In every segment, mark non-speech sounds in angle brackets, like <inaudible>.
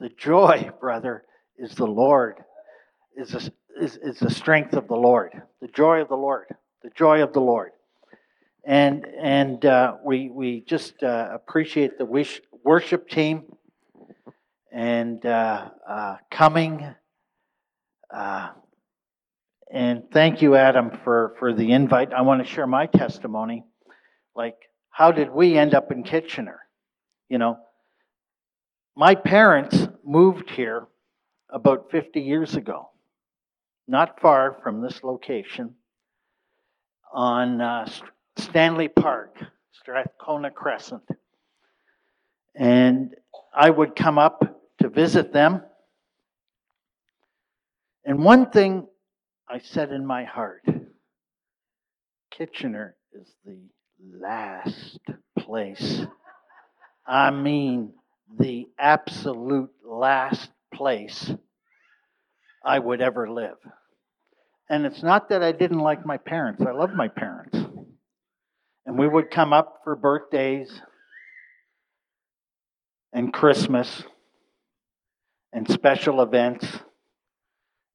The joy, brother, is the Lord, is the, is, is the strength of the Lord. The joy of the Lord. The joy of the Lord. And, and uh, we, we just uh, appreciate the wish, worship team and uh, uh coming. Uh, and thank you, Adam, for, for the invite. I want to share my testimony. Like, how did we end up in Kitchener? You know, my parents moved here about 50 years ago, not far from this location on uh, Stanley Park, Strathcona Crescent. And I would come up to visit them. And one thing I said in my heart Kitchener is the last place. I mean, the absolute last place I would ever live. And it's not that I didn't like my parents, I loved my parents. And we would come up for birthdays and Christmas and special events,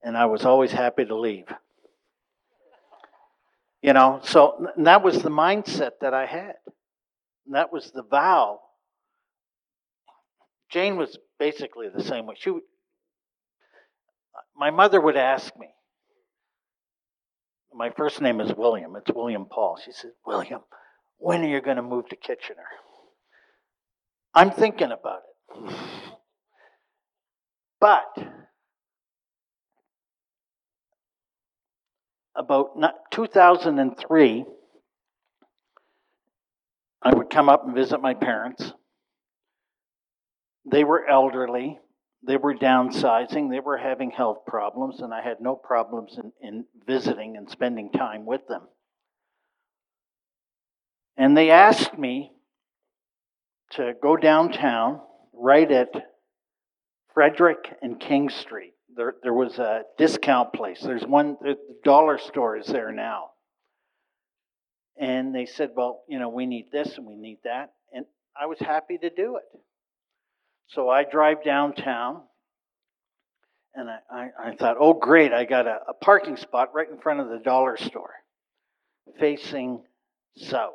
and I was always happy to leave. You know, so that was the mindset that I had. And that was the vow Jane was basically the same way. She would, my mother would ask me, my first name is William, it's William Paul. She said, William, when are you going to move to Kitchener? I'm thinking about it. But about 2003, I would come up and visit my parents. They were elderly, they were downsizing, they were having health problems, and I had no problems in, in visiting and spending time with them. And they asked me to go downtown, right at Frederick and King Street. There, there was a discount place. There's one, the dollar store is there now. And they said, well, you know, we need this and we need that. And I was happy to do it. So I drive downtown, and I, I, I thought, oh, great, I got a, a parking spot right in front of the dollar store, facing south.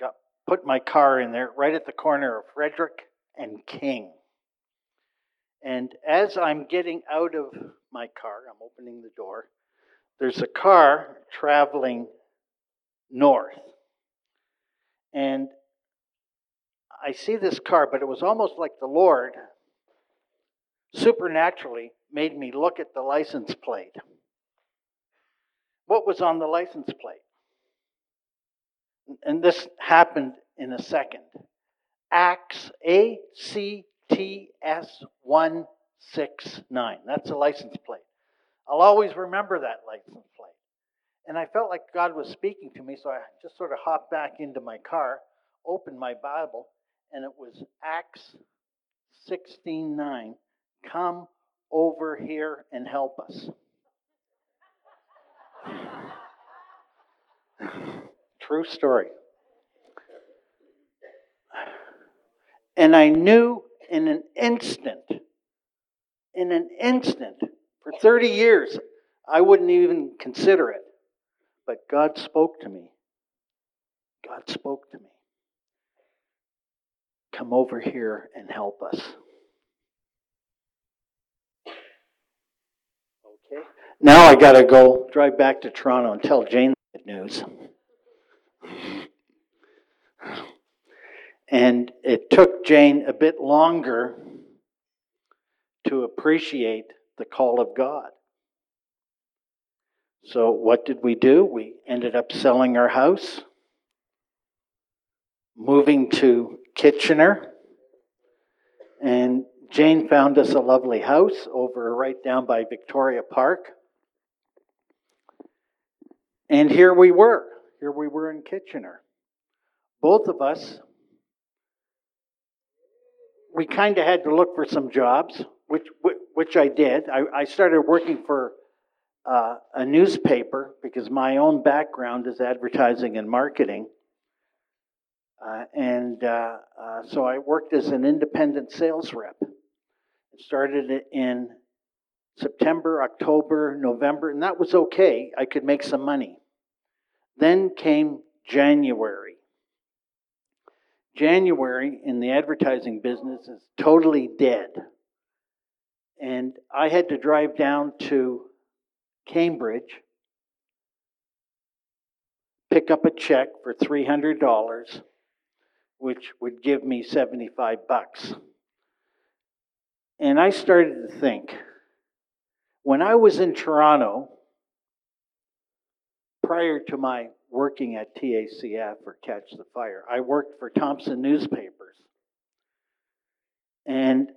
Got put my car in there right at the corner of Frederick and King. And as I'm getting out of my car, I'm opening the door, there's a car traveling north. And I see this car, but it was almost like the Lord supernaturally made me look at the license plate. What was on the license plate? And this happened in a second. Acts A C T S 169. That's a license plate. I'll always remember that license plate. And I felt like God was speaking to me, so I just sort of hopped back into my car, opened my Bible, and it was Acts 16:9. Come over here and help us. <laughs> True story. And I knew in an instant, in an instant, for 30 years, I wouldn't even consider it. But God spoke to me. God spoke to me. Come over here and help us. Okay. Now I got to go drive back to Toronto and tell Jane the news. And it took Jane a bit longer to appreciate the call of God. So, what did we do? We ended up selling our house, moving to Kitchener. And Jane found us a lovely house over right down by Victoria Park. And here we were. Here we were in Kitchener. Both of us, we kind of had to look for some jobs, which, which I did. I, I started working for uh, a newspaper because my own background is advertising and marketing. Uh, and uh, uh, so I worked as an independent sales rep. Started it in September, October, November, and that was okay. I could make some money. Then came January. January in the advertising business is totally dead. And I had to drive down to Cambridge, pick up a check for $300, which would give me 75 bucks. And I started to think when I was in Toronto, prior to my working at TACF or Catch the Fire, I worked for Thomson Newspapers. And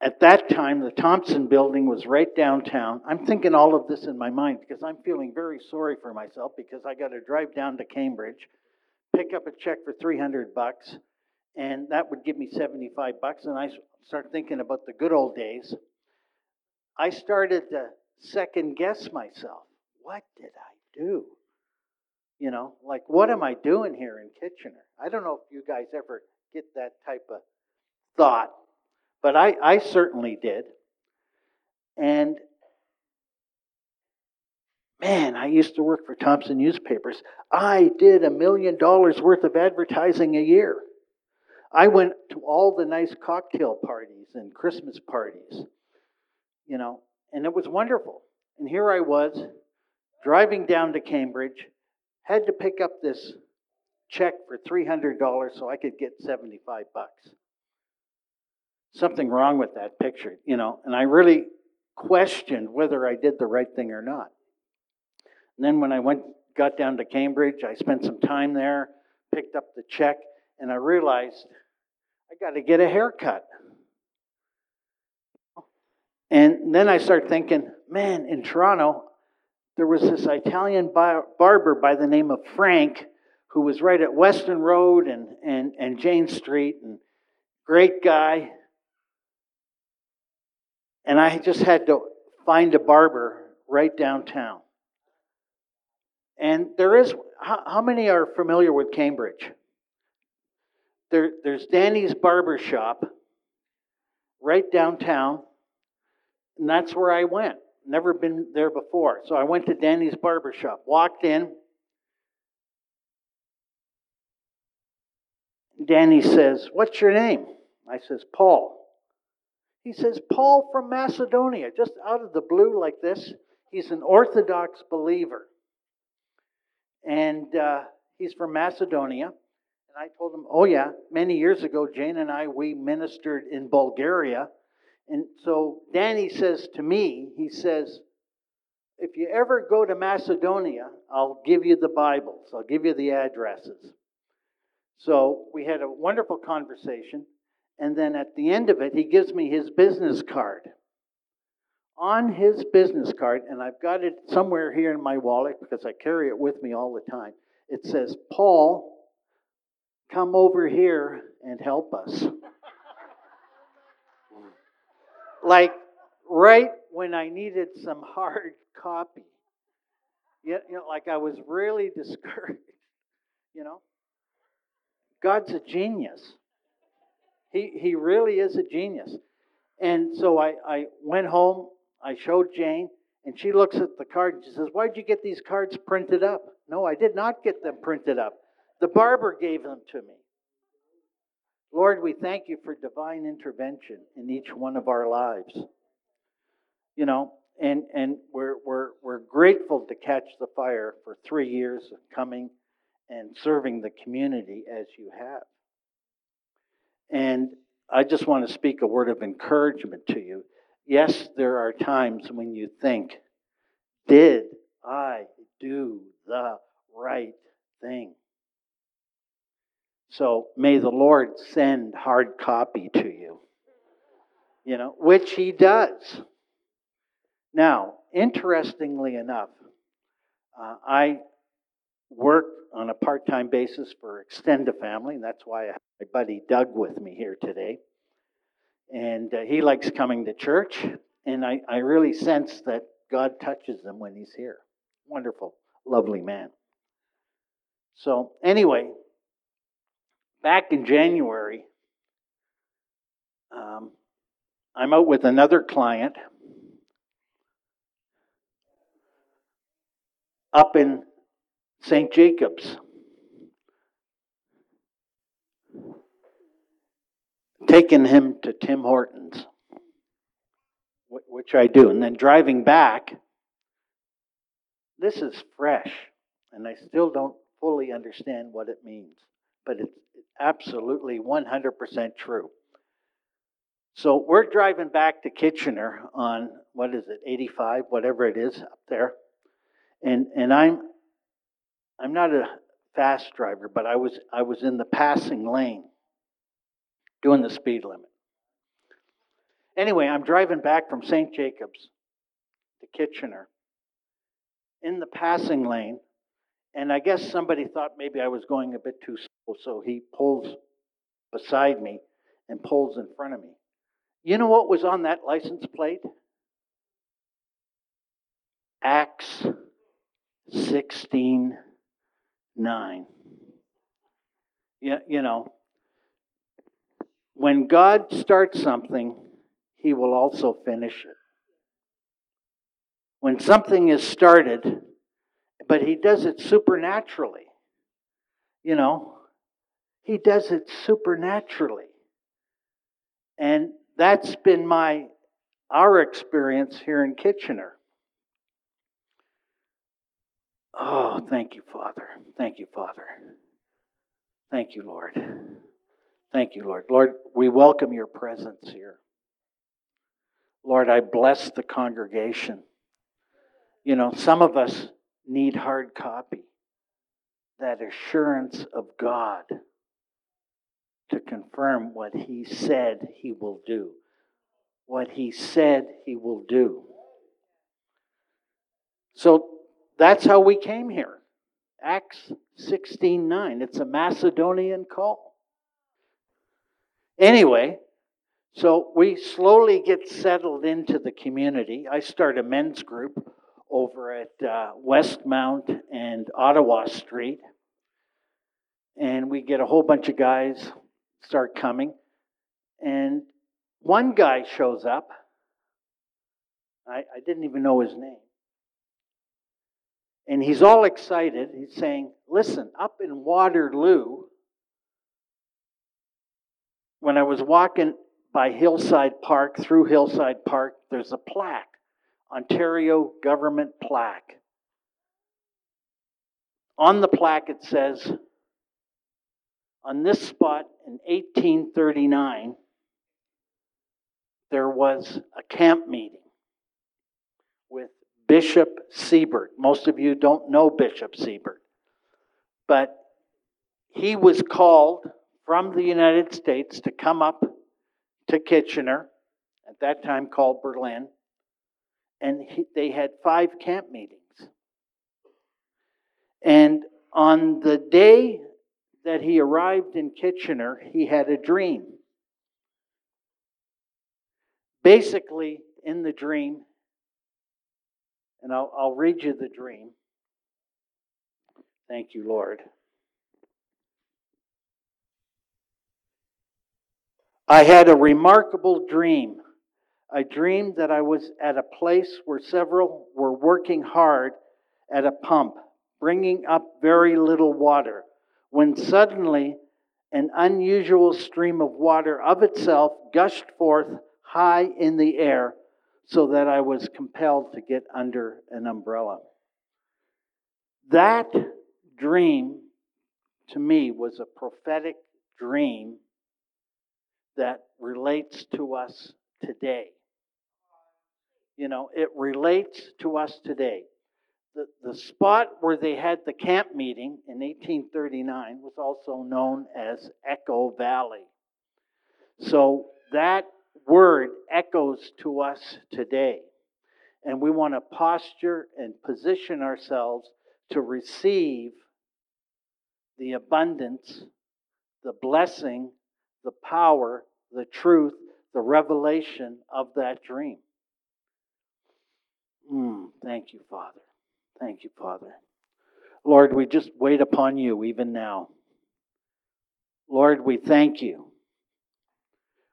at that time, the Thomson building was right downtown. I'm thinking all of this in my mind because I'm feeling very sorry for myself because I got to drive down to Cambridge, pick up a check for 300 bucks, and that would give me 75 bucks. And I start thinking about the good old days. I started to second guess myself. What did I do? You know, like, what am I doing here in Kitchener? I don't know if you guys ever get that type of thought, but I, I certainly did. And man, I used to work for Thomson Newspapers. I did a million dollars worth of advertising a year. I went to all the nice cocktail parties and Christmas parties, you know, and it was wonderful. And here I was driving down to Cambridge, had to pick up this check for $300 so I could get 75 bucks. Something wrong with that picture, you know, and I really questioned whether I did the right thing or not. And then when I went got down to Cambridge, I spent some time there, picked up the check, and I realized I got to get a haircut. And then I started thinking, man, in Toronto, there was this Italian bar- barber by the name of Frank who was right at Weston Road and, and, and Jane Street, and great guy. And I just had to find a barber right downtown. And there is, how, how many are familiar with Cambridge? There, there's Danny's Barber Shop right downtown, and that's where I went. Never been there before. So I went to Danny's Barber Shop, walked in. Danny says, What's your name? I says, Paul. He says, Paul from Macedonia, just out of the blue like this. He's an Orthodox believer. And uh, he's from Macedonia. And I told him, oh, yeah, many years ago, Jane and I, we ministered in Bulgaria. And so Danny says to me, he says, if you ever go to Macedonia, I'll give you the Bibles, I'll give you the addresses. So we had a wonderful conversation. And then at the end of it, he gives me his business card. On his business card, and I've got it somewhere here in my wallet because I carry it with me all the time, it says, Paul, come over here and help us. like right when I needed some hard copy. You know, like I was really <laughs> discouraged, you know. God's a genius. He, he really is a genius. And so I, I went home, I showed Jane, and she looks at the card and she says, Why'd you get these cards printed up? No, I did not get them printed up. The barber gave them to me. Lord, we thank you for divine intervention in each one of our lives. You know, and, and we're, we're, we're grateful to catch the fire for three years of coming and serving the community as you have. And I just want to speak a word of encouragement to you. Yes, there are times when you think, did I do the right thing? So may the Lord send hard copy to you, you know, which He does. Now, interestingly enough, uh, I work on a part time basis for Extend a Family, and that's why I have my buddy Doug with me here today. And uh, he likes coming to church, and I, I really sense that God touches him when he's here. Wonderful, lovely man. So, anyway, back in January, um, I'm out with another client up in St. Jacobs. Taking him to Tim Hortons, which I do. And then driving back, this is fresh, and I still don't fully understand what it means, but it's absolutely 100% true. So we're driving back to Kitchener on what is it, 85, whatever it is up there. And and I'm I'm not a fast driver, but I was I was in the passing lane doing the speed limit. Anyway, I'm driving back from St. Jacobs to Kitchener in the passing lane, and I guess somebody thought maybe I was going a bit too slow, so he pulls beside me and pulls in front of me. You know what was on that license plate? Acts 16 9. You, you know, when God starts something, he will also finish it. When something is started, but he does it supernaturally. You know, he does it supernaturally. And that's been my our experience here in Kitchener. Oh, thank you, Father. Thank you, Father. Thank you, Lord. Thank you, Lord. Lord, we welcome your presence here. Lord, I bless the congregation. You know, some of us need hard copy, that assurance of God to confirm what he said he will do. What he said he will do. So that's how we came here. Acts 16:9. It's a Macedonian call. Anyway, so we slowly get settled into the community. I start a men's group over at uh, Westmount and Ottawa Street. And we get a whole bunch of guys start coming. And one guy shows up. I, I didn't even know his name. And he's all excited. He's saying, Listen, up in Waterloo, when I was walking by Hillside Park, through Hillside Park, there's a plaque, Ontario government plaque. On the plaque, it says, on this spot in 1839, there was a camp meeting with Bishop Seybert. Most of you don't know Bishop Seybert, but he was called from the United States to come up to Kitchener, at that time called Berlin, and he, they had five camp meetings. And on the day that he arrived in Kitchener, he had a dream. Basically, in the dream, and I'll, I'll read you the dream. Thank you, Lord. I had a remarkable dream. I dreamed that I was at a place where several were working hard at a pump, bringing up very little water when suddenly an unusual stream of water of itself gushed forth high in the air so that I was compelled to get under an umbrella. That dream to me was a prophetic dream that relates to us today. You know, it relates to us today the, the spot where they had the camp meeting in 1839 was also known as Echo Valley. So that word echoes to us today. And we want to posture and position ourselves to receive the abundance, the blessing, the power, the truth, the revelation of that dream. Mm, thank you, Father. Thank you, Father. Lord, we just wait upon you even now. Lord, we thank you.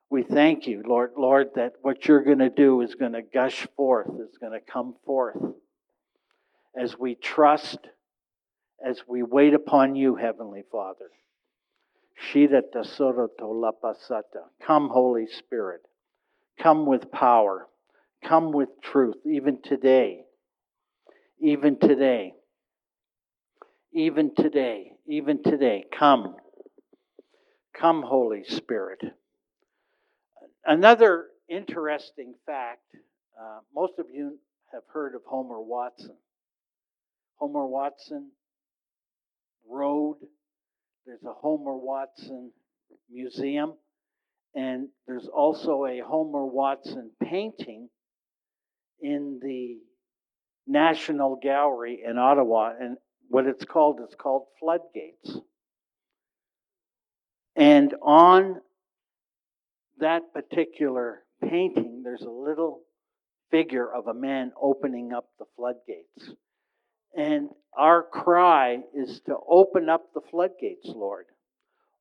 We thank you, Lord, Lord, that what you're going to do is going to gush forth, is going to come forth as we trust, as we wait upon you, Heavenly Father. Shira tasoro tolapasata. Come, Holy Spirit. Come with power. Come with truth, even today. Even today. Even today. Even today. Come. Come, Holy Spirit. Another interesting fact uh, most of you have heard of Homer Watson. Homer Watson Road. There's a Homer Watson Museum. And there's also a Homer Watson painting in the National Gallery in Ottawa. And what it's called is called Floodgates. And on that particular painting, there's a little figure of a man opening up the floodgates. And our cry is to open up the floodgates, Lord.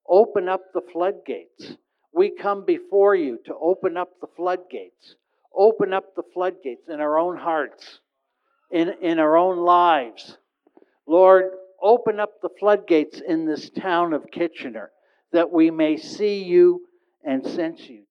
Open up the floodgates. We come before you to open up the floodgates. Open up the floodgates in our own hearts, in, in our own lives. Lord, open up the floodgates in this town of Kitchener that we may see you and sense you.